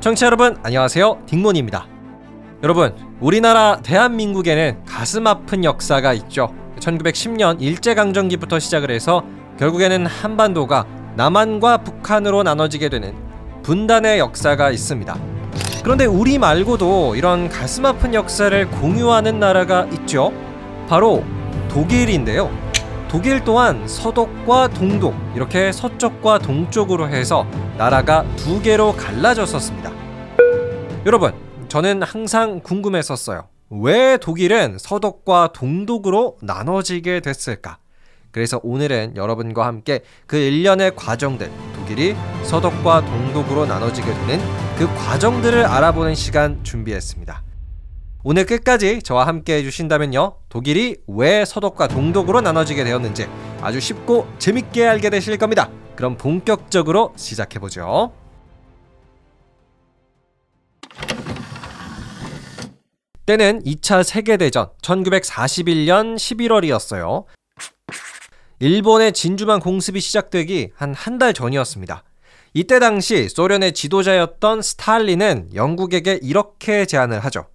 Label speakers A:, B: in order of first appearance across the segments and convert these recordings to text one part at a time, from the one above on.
A: 청취자 여러분 안녕하세요. 딩몬입니다. 여러분 우리나라 대한민국에는 가슴 아픈 역사가 있죠. 1910년 일제강점기부터 시작을 해서 결국에는 한반도가 남한과 북한으로 나눠지게 되는 분단의 역사가 있습니다. 그런데 우리 말고도 이런 가슴 아픈 역사를 공유하는 나라가 있죠. 바로 독일인데요. 독일 또한 서독과 동독 이렇게 서쪽과 동쪽으로 해서 나라가 두 개로 갈라졌었습니다. 여러분, 저는 항상 궁금했었어요. 왜 독일은 서독과 동독으로 나눠지게 됐을까? 그래서 오늘은 여러분과 함께 그 일련의 과정들, 독일이 서독과 동독으로 나눠지게 되는 그 과정들을 알아보는 시간 준비했습니다. 오늘 끝까지 저와 함께 해주신다면요. 독일이 왜 서독과 동독으로 나눠지게 되었는지 아주 쉽고 재밌게 알게 되실 겁니다. 그럼 본격적으로 시작해보죠. 때는 2차 세계대전 1941년 11월이었어요. 일본의 진주만 공습이 시작되기 한 한 달 전이었습니다. 이때 당시 소련의 지도자였던 스탈린은 영국에게 이렇게 제안을 하죠.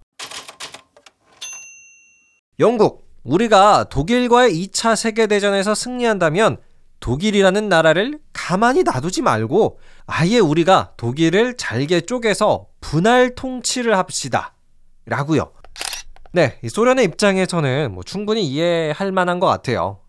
A: 영국, 우리가 독일과의 2차 세계대전에서 승리한다면 독일이라는 나라를 가만히 놔두지 말고 아예 우리가 독일을 잘게 쪼개서 분할 통치를 합시다. 라고요. 네, 소련의 입장에서는 뭐 충분히 이해할 만한 것 같아요.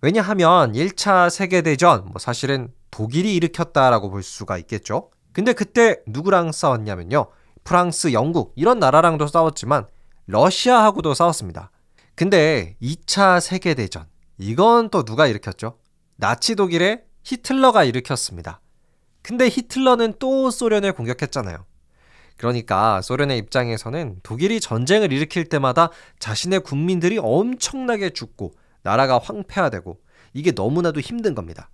A: 왜냐하면 1차 세계대전, 뭐 사실은 독일이 일으켰다라고 볼 수가 있겠죠. 근데 그때 누구랑 싸웠냐면요. 프랑스, 영국, 이런 나라랑도 싸웠지만 러시아하고도 싸웠습니다. 근데 2차 세계대전, 이건 또 누가 일으켰죠? 나치 독일의 히틀러가 일으켰습니다. 근데 히틀러는 또 소련을 공격했잖아요. 그러니까 소련의 입장에서는 독일이 전쟁을 일으킬 때마다 자신의 국민들이 엄청나게 죽고 나라가 황폐화되고 이게 너무나도 힘든 겁니다.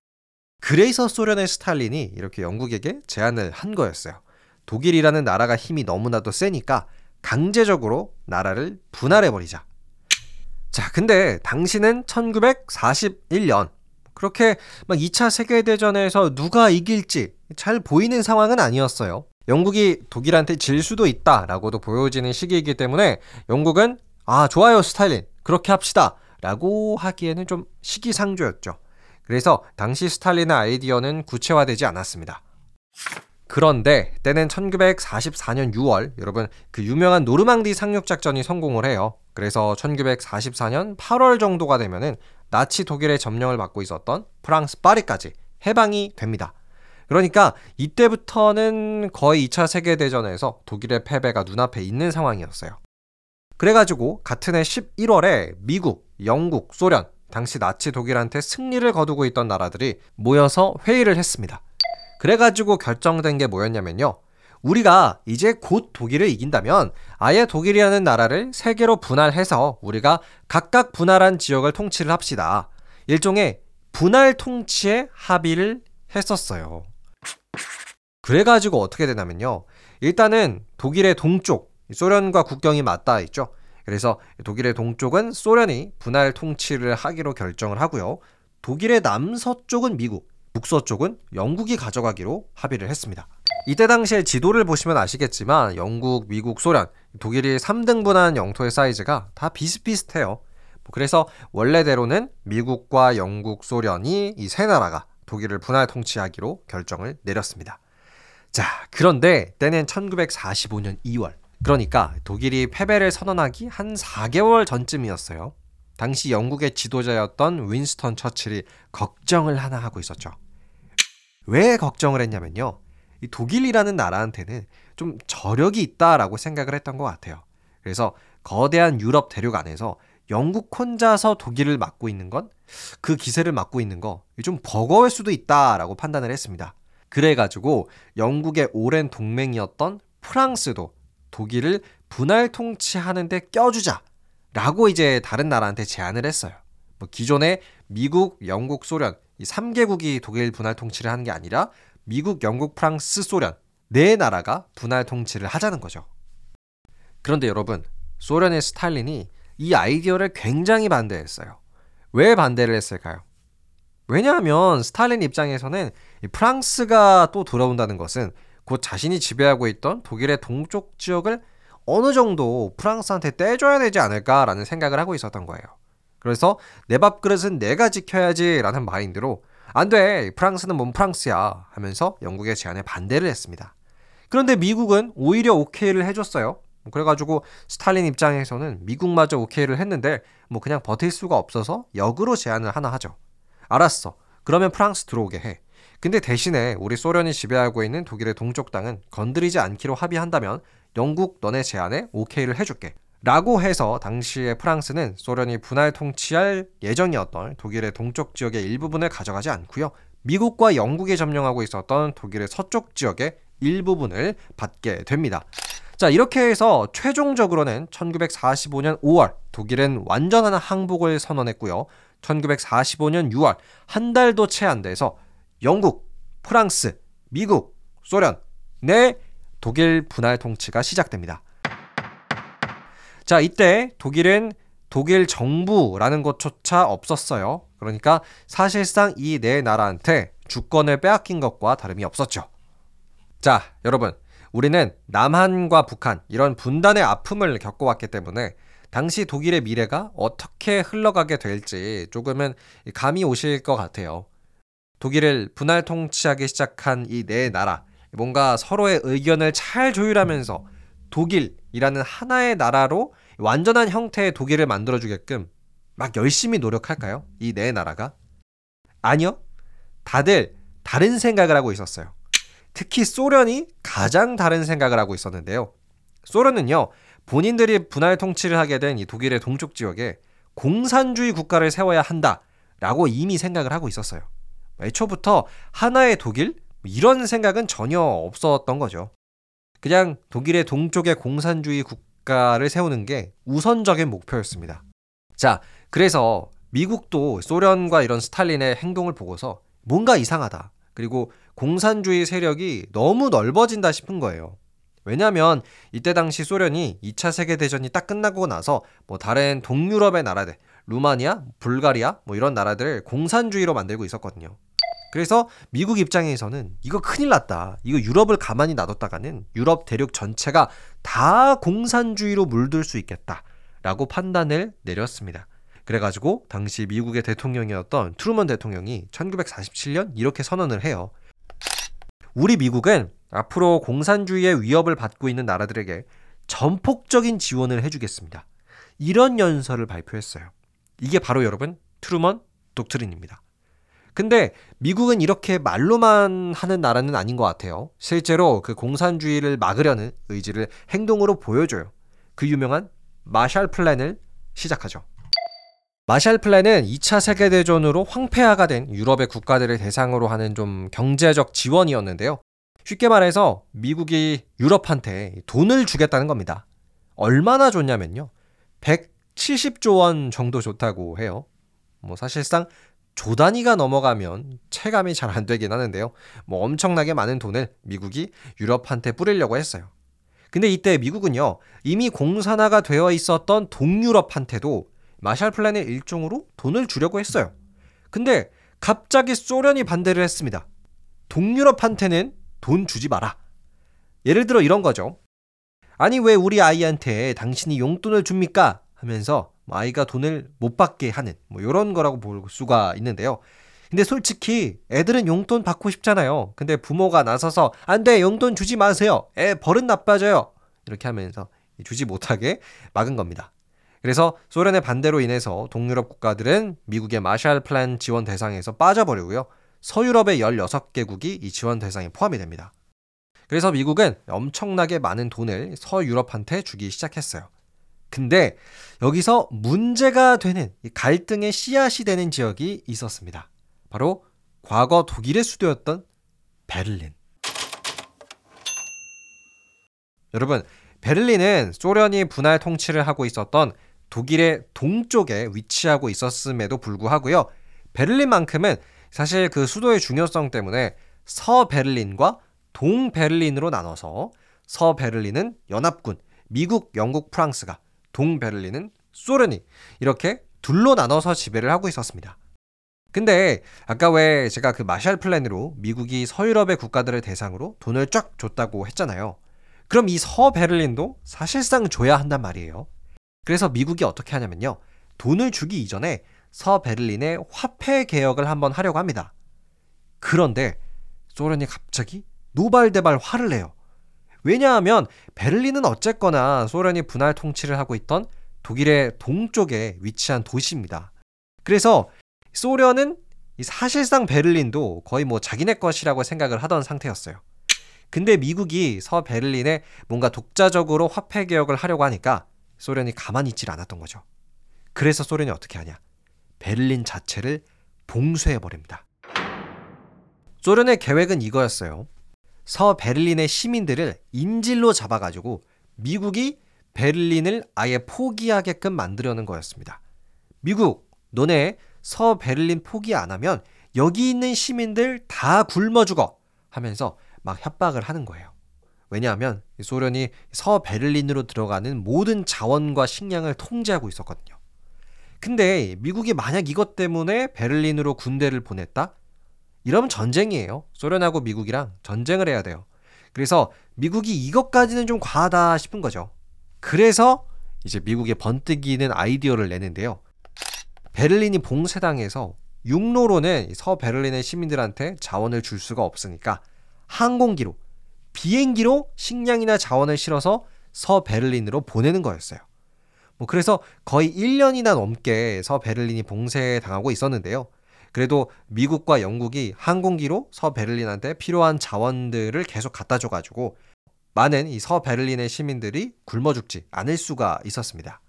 A: 그래서 소련의 스탈린이 이렇게 영국에게 제안을 한 거였어요. 독일이라는 나라가 힘이 너무나도 세니까 강제적으로 나라를 분할해버리자. 자, 근데 당시는 1941년. 그렇게 막 2차 세계대전에서 누가 이길지 잘 보이는 상황은 아니었어요. 영국이 독일한테 질 수도 있다라고도 보여지는 시기이기 때문에 영국은 아, 좋아요, 스타일린. 그렇게 합시다. 라고 하기에는 좀 시기상조였죠. 그래서 당시 스탈린의 아이디어는 구체화되지 않았습니다. 그런데 때는 1944년 6월 여러분 그 유명한 노르망디 상륙 작전이 성공을 해요. 그래서 1944년 8월 정도가 되면은 나치 독일의 점령을 받고 있었던 프랑스 파리까지 해방이 됩니다. 그러니까 이때부터는 거의 2차 세계대전에서 독일의 패배가 눈앞에 있는 상황이었어요. 그래가지고 같은 해 11월에 미국, 영국, 소련, 당시 나치 독일한테 승리를 거두고 있던 나라들이 모여서 회의를 했습니다. 그래가지고 결정된 게 뭐였냐면요. 우리가 이제 곧 독일을 이긴다면 아예 독일이라는 나라를 세 개로 분할해서 우리가 각각 분할한 지역을 통치를 합시다. 일종의 분할 통치에 합의를 했었어요. 그래가지고 어떻게 되냐면요. 일단은 독일의 동쪽, 소련과 국경이 맞닿아 있죠. 그래서 독일의 동쪽은 소련이 분할 통치를 하기로 결정을 하고요. 독일의 남서쪽은 미국, 북서쪽은 영국이 가져가기로 합의를 했습니다. 이때 당시에 지도를 보시면 아시겠지만 영국, 미국, 소련, 독일이 3등분한 영토의 사이즈가 다 비슷비슷해요. 뭐 그래서 원래대로는 미국과 영국, 소련이 이 세 나라가 독일을 분할 통치하기로 결정을 내렸습니다. 자, 그런데 때는 1945년 2월. 그러니까 독일이 패배를 선언하기 한 4개월 전쯤이었어요. 당시 영국의 지도자였던 윈스턴 처칠이 걱정을 하나 하고 있었죠. 왜 걱정을 했냐면요. 이 독일이라는 나라한테는 좀 저력이 있다라고 생각을 했던 것 같아요. 그래서 거대한 유럽 대륙 안에서 영국 혼자서 독일을 맡고 있는 건 그 기세를 맡고 있는 거 좀 버거울 수도 있다라고 판단을 했습니다. 그래가지고 영국의 오랜 동맹이었던 프랑스도 독일을 분할 통치하는데 껴주자라고 이제 다른 나라한테 제안을 했어요. 뭐 기존에 미국, 영국, 소련 이 3개국이 독일 분할 통치를 하는 게 아니라 미국, 영국, 프랑스, 소련 네 나라가 분할 통치를 하자는 거죠. 그런데 여러분, 소련의 스탈린이 이 아이디어를 굉장히 반대했어요. 왜 반대를 했을까요? 왜냐하면 스탈린 입장에서는 프랑스가 또 돌아온다는 것은 곧 자신이 지배하고 있던 독일의 동쪽 지역을 어느 정도 프랑스한테 떼줘야 되지 않을까라는 생각을 하고 있었던 거예요. 그래서 내 밥그릇은 내가 지켜야지라는 마인드로 안 돼. 프랑스는 뭔 프랑스야 하면서 영국의 제안에 반대를 했습니다. 그런데 미국은 오히려 오케이를 해줬어요. 그래가지고 스탈린 입장에서는 미국마저 오케이를 했는데 뭐 그냥 버틸 수가 없어서 역으로 제안을 하나 하죠. 알았어. 그러면 프랑스 들어오게 해. 근데 대신에 우리 소련이 지배하고 있는 독일의 동쪽 땅은 건드리지 않기로 합의한다면 영국 너네 제안에 오케이를 해줄게. 라고 해서 당시에 프랑스는 소련이 분할 통치할 예정이었던 독일의 동쪽 지역의 일부분을 가져가지 않고요. 미국과 영국이 점령하고 있었던 독일의 서쪽 지역의 일부분을 받게 됩니다. 자, 이렇게 해서 최종적으로는 1945년 5월 독일은 완전한 항복을 선언했고요. 1945년 6월 한 달도 채 안 돼서 영국, 프랑스, 미국, 소련 내 독일 분할 통치가 시작됩니다. 자, 이때 독일은 독일 정부라는 것조차 없었어요. 그러니까 사실상 이 네 나라한테 주권을 빼앗긴 것과 다름이 없었죠. 자, 여러분. 우리는 남한과 북한 이런 분단의 아픔을 겪어왔기 때문에 당시 독일의 미래가 어떻게 흘러가게 될지 조금은 감이 오실 것 같아요. 독일을 분할 통치하기 시작한 이 네 나라, 뭔가 서로의 의견을 잘 조율하면서 독일이라는 하나의 나라로 완전한 형태의 독일을 만들어주게끔 막 열심히 노력할까요? 이 네 나라가? 아니요. 다들 다른 생각을 하고 있었어요. 특히 소련이 가장 다른 생각을 하고 있었는데요. 소련은요, 본인들이 분할 통치를 하게 된 이 독일의 동쪽 지역에 공산주의 국가를 세워야 한다라고 이미 생각을 하고 있었어요. 애초부터 하나의 독일? 이런 생각은 전혀 없었던 거죠. 그냥 독일의 동쪽에 공산주의 국가를 세우는 게 우선적인 목표였습니다. 자, 그래서 미국도 소련과 이런 스탈린의 행동을 보고서 뭔가 이상하다. 그리고 공산주의 세력이 너무 넓어진다 싶은 거예요. 왜냐하면 이때 당시 소련이 2차 세계대전이 딱 끝나고 나서 뭐 다른 동유럽의 나라들, 루마니아, 불가리아 뭐 이런 나라들을 공산주의로 만들고 있었거든요. 그래서 미국 입장에서는 이거 큰일 났다. 이거 유럽을 가만히 놔뒀다가는 유럽 대륙 전체가 다 공산주의로 물들 수 있겠다. 라고 판단을 내렸습니다. 그래가지고 당시 미국의 대통령이었던 트루먼 대통령이 1947년 이렇게 선언을 해요. 우리 미국은 앞으로 공산주의의 위협을 받고 있는 나라들에게 전폭적인 지원을 해주겠습니다. 이런 연설을 발표했어요. 이게 바로 여러분 트루먼 독트린입니다. 근데 미국은 이렇게 말로만 하는 나라는 아닌 것 같아요. 실제로 그 공산주의를 막으려는 의지를 행동으로 보여줘요. 그 유명한 마샬 플랜을 시작하죠. 마샬 플랜은 2차 세계대전으로 황폐화가 된 유럽의 국가들을 대상으로 하는 좀 경제적 지원이었는데요. 쉽게 말해서 미국이 유럽한테 돈을 주겠다는 겁니다. 얼마나 좋냐면요. 170조 원 정도 좋다고 해요. 뭐 사실상 조 단위가 넘어가면 체감이 잘 안 되긴 하는데요. 뭐 엄청나게 많은 돈을 미국이 유럽한테 뿌리려고 했어요. 근데 이때 미국은요, 이미 공산화가 되어 있었던 동유럽한테도 마샬 플랜의 일종으로 돈을 주려고 했어요. 근데 갑자기 소련이 반대를 했습니다. 동유럽한테는 돈 주지 마라. 예를 들어 이런 거죠. 아니 왜 우리 아이한테 당신이 용돈을 줍니까? 하면서 아이가 돈을 못 받게 하는 뭐 이런 거라고 볼 수가 있는데요. 근데 솔직히 애들은 용돈 받고 싶잖아요. 근데 부모가 나서서 안 돼, 용돈 주지 마세요. 애 버릇 나빠져요. 이렇게 하면서 주지 못하게 막은 겁니다. 그래서 소련의 반대로 인해서 동유럽 국가들은 미국의 마샬 플랜 지원 대상에서 빠져버리고요. 서유럽의 16개국이 이 지원 대상에 포함이 됩니다. 그래서 미국은 엄청나게 많은 돈을 서유럽한테 주기 시작했어요. 근데 여기서 문제가 되는 갈등의 씨앗이 되는 지역이 있었습니다. 바로 과거 독일의 수도였던 베를린. 여러분, 베를린은 소련이 분할 통치를 하고 있었던 독일의 동쪽에 위치하고 있었음에도 불구하고요. 베를린만큼은 사실 그 수도의 중요성 때문에 서베를린과 동베를린으로 나눠서 서베를린은 연합군, 미국, 영국, 프랑스가 동베를린은 소련이 이렇게 둘로 나눠서 지배를 하고 있었습니다. 근데 아까 왜 제가 그 마샬 플랜으로 미국이 서유럽의 국가들을 대상으로 돈을 쫙 줬다고 했잖아요. 그럼 이 서베를린도 사실상 줘야 한단 말이에요. 그래서 미국이 어떻게 하냐면요. 돈을 주기 이전에 서베를린의 화폐 개혁을 한번 하려고 합니다. 그런데 소련이 갑자기 노발대발 화를 내요. 왜냐하면 베를린은 어쨌거나 소련이 분할 통치를 하고 있던 독일의 동쪽에 위치한 도시입니다. 그래서 소련은 사실상 베를린도 거의 뭐 자기네 것이라고 생각을 하던 상태였어요. 근데 미국이 서베를린에 뭔가 독자적으로 화폐 개혁을 하려고 하니까 소련이 가만히 있질 않았던 거죠. 그래서 소련이 어떻게 하냐? 베를린 자체를 봉쇄해 버립니다. 소련의 계획은 이거였어요. 서 베를린의 시민들을 인질로 잡아가지고 미국이 베를린을 아예 포기하게끔 만들려는 거였습니다. 미국, 너네 서 베를린 포기 안 하면 여기 있는 시민들 다 굶어 죽어 하면서 막 협박을 하는 거예요. 왜냐하면 소련이 서베를린으로 들어가는 모든 자원과 식량을 통제하고 있었거든요. 근데 미국이 만약 이것 때문에 베를린으로 군대를 보냈다? 이러면 전쟁이에요. 소련하고 미국이랑 전쟁을 해야 돼요. 그래서 미국이 이것까지는 좀 과하다 싶은 거죠. 그래서 이제 미국의 번뜩이는 아이디어를 내는데요. 베를린이 봉쇄당해서 육로로는 서베를린의 시민들한테 자원을 줄 수가 없으니까 항공기로 비행기로 식량이나 자원을 실어서 서베를린으로 보내는 거였어요. 뭐 그래서 거의 1년이나 넘게 서베를린이 봉쇄당하고 있었는데요. 그래도 미국과 영국이 항공기로 서베를린한테 필요한 자원들을 계속 갖다 줘가지고 많은 이 서베를린의 시민들이 굶어 죽지 않을 수가 있었습니다.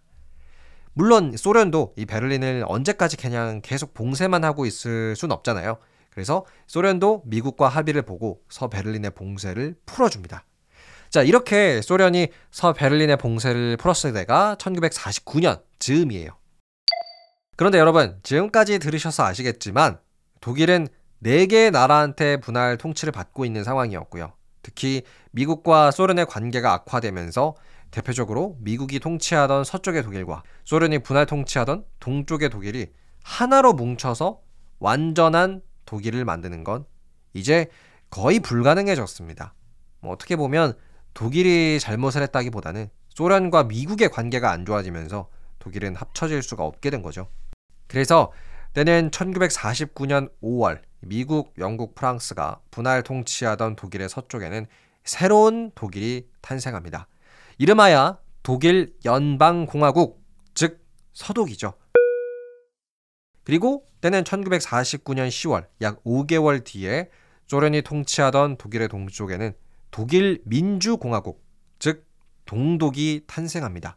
A: 물론 소련도 이 베를린을 언제까지 그냥 계속 봉쇄만 하고 있을 순 없잖아요. 그래서 소련도 미국과 합의를 보고 서베를린의 봉쇄를 풀어줍니다. 자, 이렇게 소련이 서베를린의 봉쇄를 풀었을 때가 1949년 즈음이에요. 그런데 여러분, 지금까지 들으셔서 아시겠지만 독일은 4개의 나라한테 분할 통치를 받고 있는 상황이었고요. 특히 미국과 소련의 관계가 악화되면서 대표적으로 미국이 통치하던 서쪽의 독일과 소련이 분할 통치하던 동쪽의 독일이 하나로 뭉쳐서 완전한 독일을 만드는 건 이제 거의 불가능해졌습니다. 뭐 어떻게 보면 독일이 잘못을 했다기보다는 소련과 미국의 관계가 안 좋아지면서 독일은 합쳐질 수가 없게 된 거죠. 그래서 때는 1949년 5월 미국, 영국, 프랑스가 분할 통치하던 독일의 서쪽에는 새로운 독일이 탄생합니다. 이름하여 독일 연방공화국, 즉 서독이죠. 그리고 때는 1949년 10월 약 5개월 뒤에 소련이 통치하던 독일의 동쪽에는 독일 민주공화국, 즉 동독이 탄생합니다.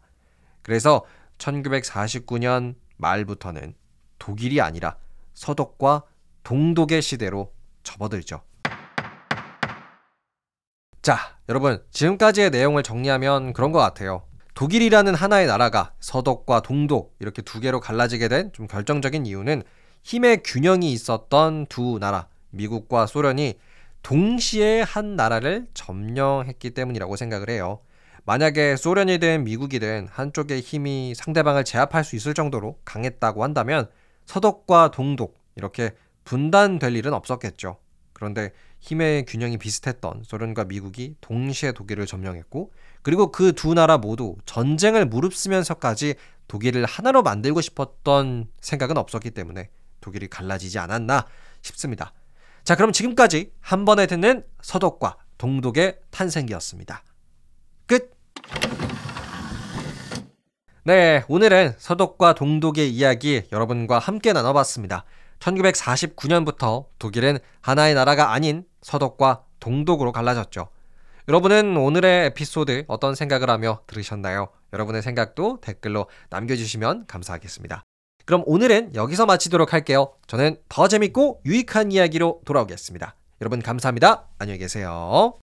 A: 그래서 1949년 말부터는 독일이 아니라 서독과 동독의 시대로 접어들죠. 자, 여러분, 지금까지의 내용을 정리하면 그런 것 같아요. 독일이라는 하나의 나라가 서독과 동독 이렇게 두 개로 갈라지게 된 좀 결정적인 이유는 힘의 균형이 있었던 두 나라, 미국과 소련이 동시에 한 나라를 점령했기 때문이라고 생각을 해요. 만약에 소련이든 미국이든 한쪽의 힘이 상대방을 제압할 수 있을 정도로 강했다고 한다면 서독과 동독 이렇게 분단될 일은 없었겠죠. 그런데 힘의 균형이 비슷했던 소련과 미국이 동시에 독일을 점령했고 그리고 그 두 나라 모두 전쟁을 무릅쓰면서까지 독일을 하나로 만들고 싶었던 생각은 없었기 때문에 독일이 갈라지지 않았나 싶습니다. 자, 그럼 지금까지 한 번에 듣는 서독과 동독의 탄생기였습니다. 끝! 네, 오늘은 서독과 동독의 이야기 여러분과 함께 나눠봤습니다. 1949년부터 독일은 하나의 나라가 아닌 서독과 동독으로 갈라졌죠. 여러분은 오늘의 에피소드 어떤 생각을 하며 들으셨나요? 여러분의 생각도 댓글로 남겨주시면 감사하겠습니다. 그럼 오늘은 여기서 마치도록 할게요. 저는 더 재밌고 유익한 이야기로 돌아오겠습니다. 여러분 감사합니다. 안녕히 계세요.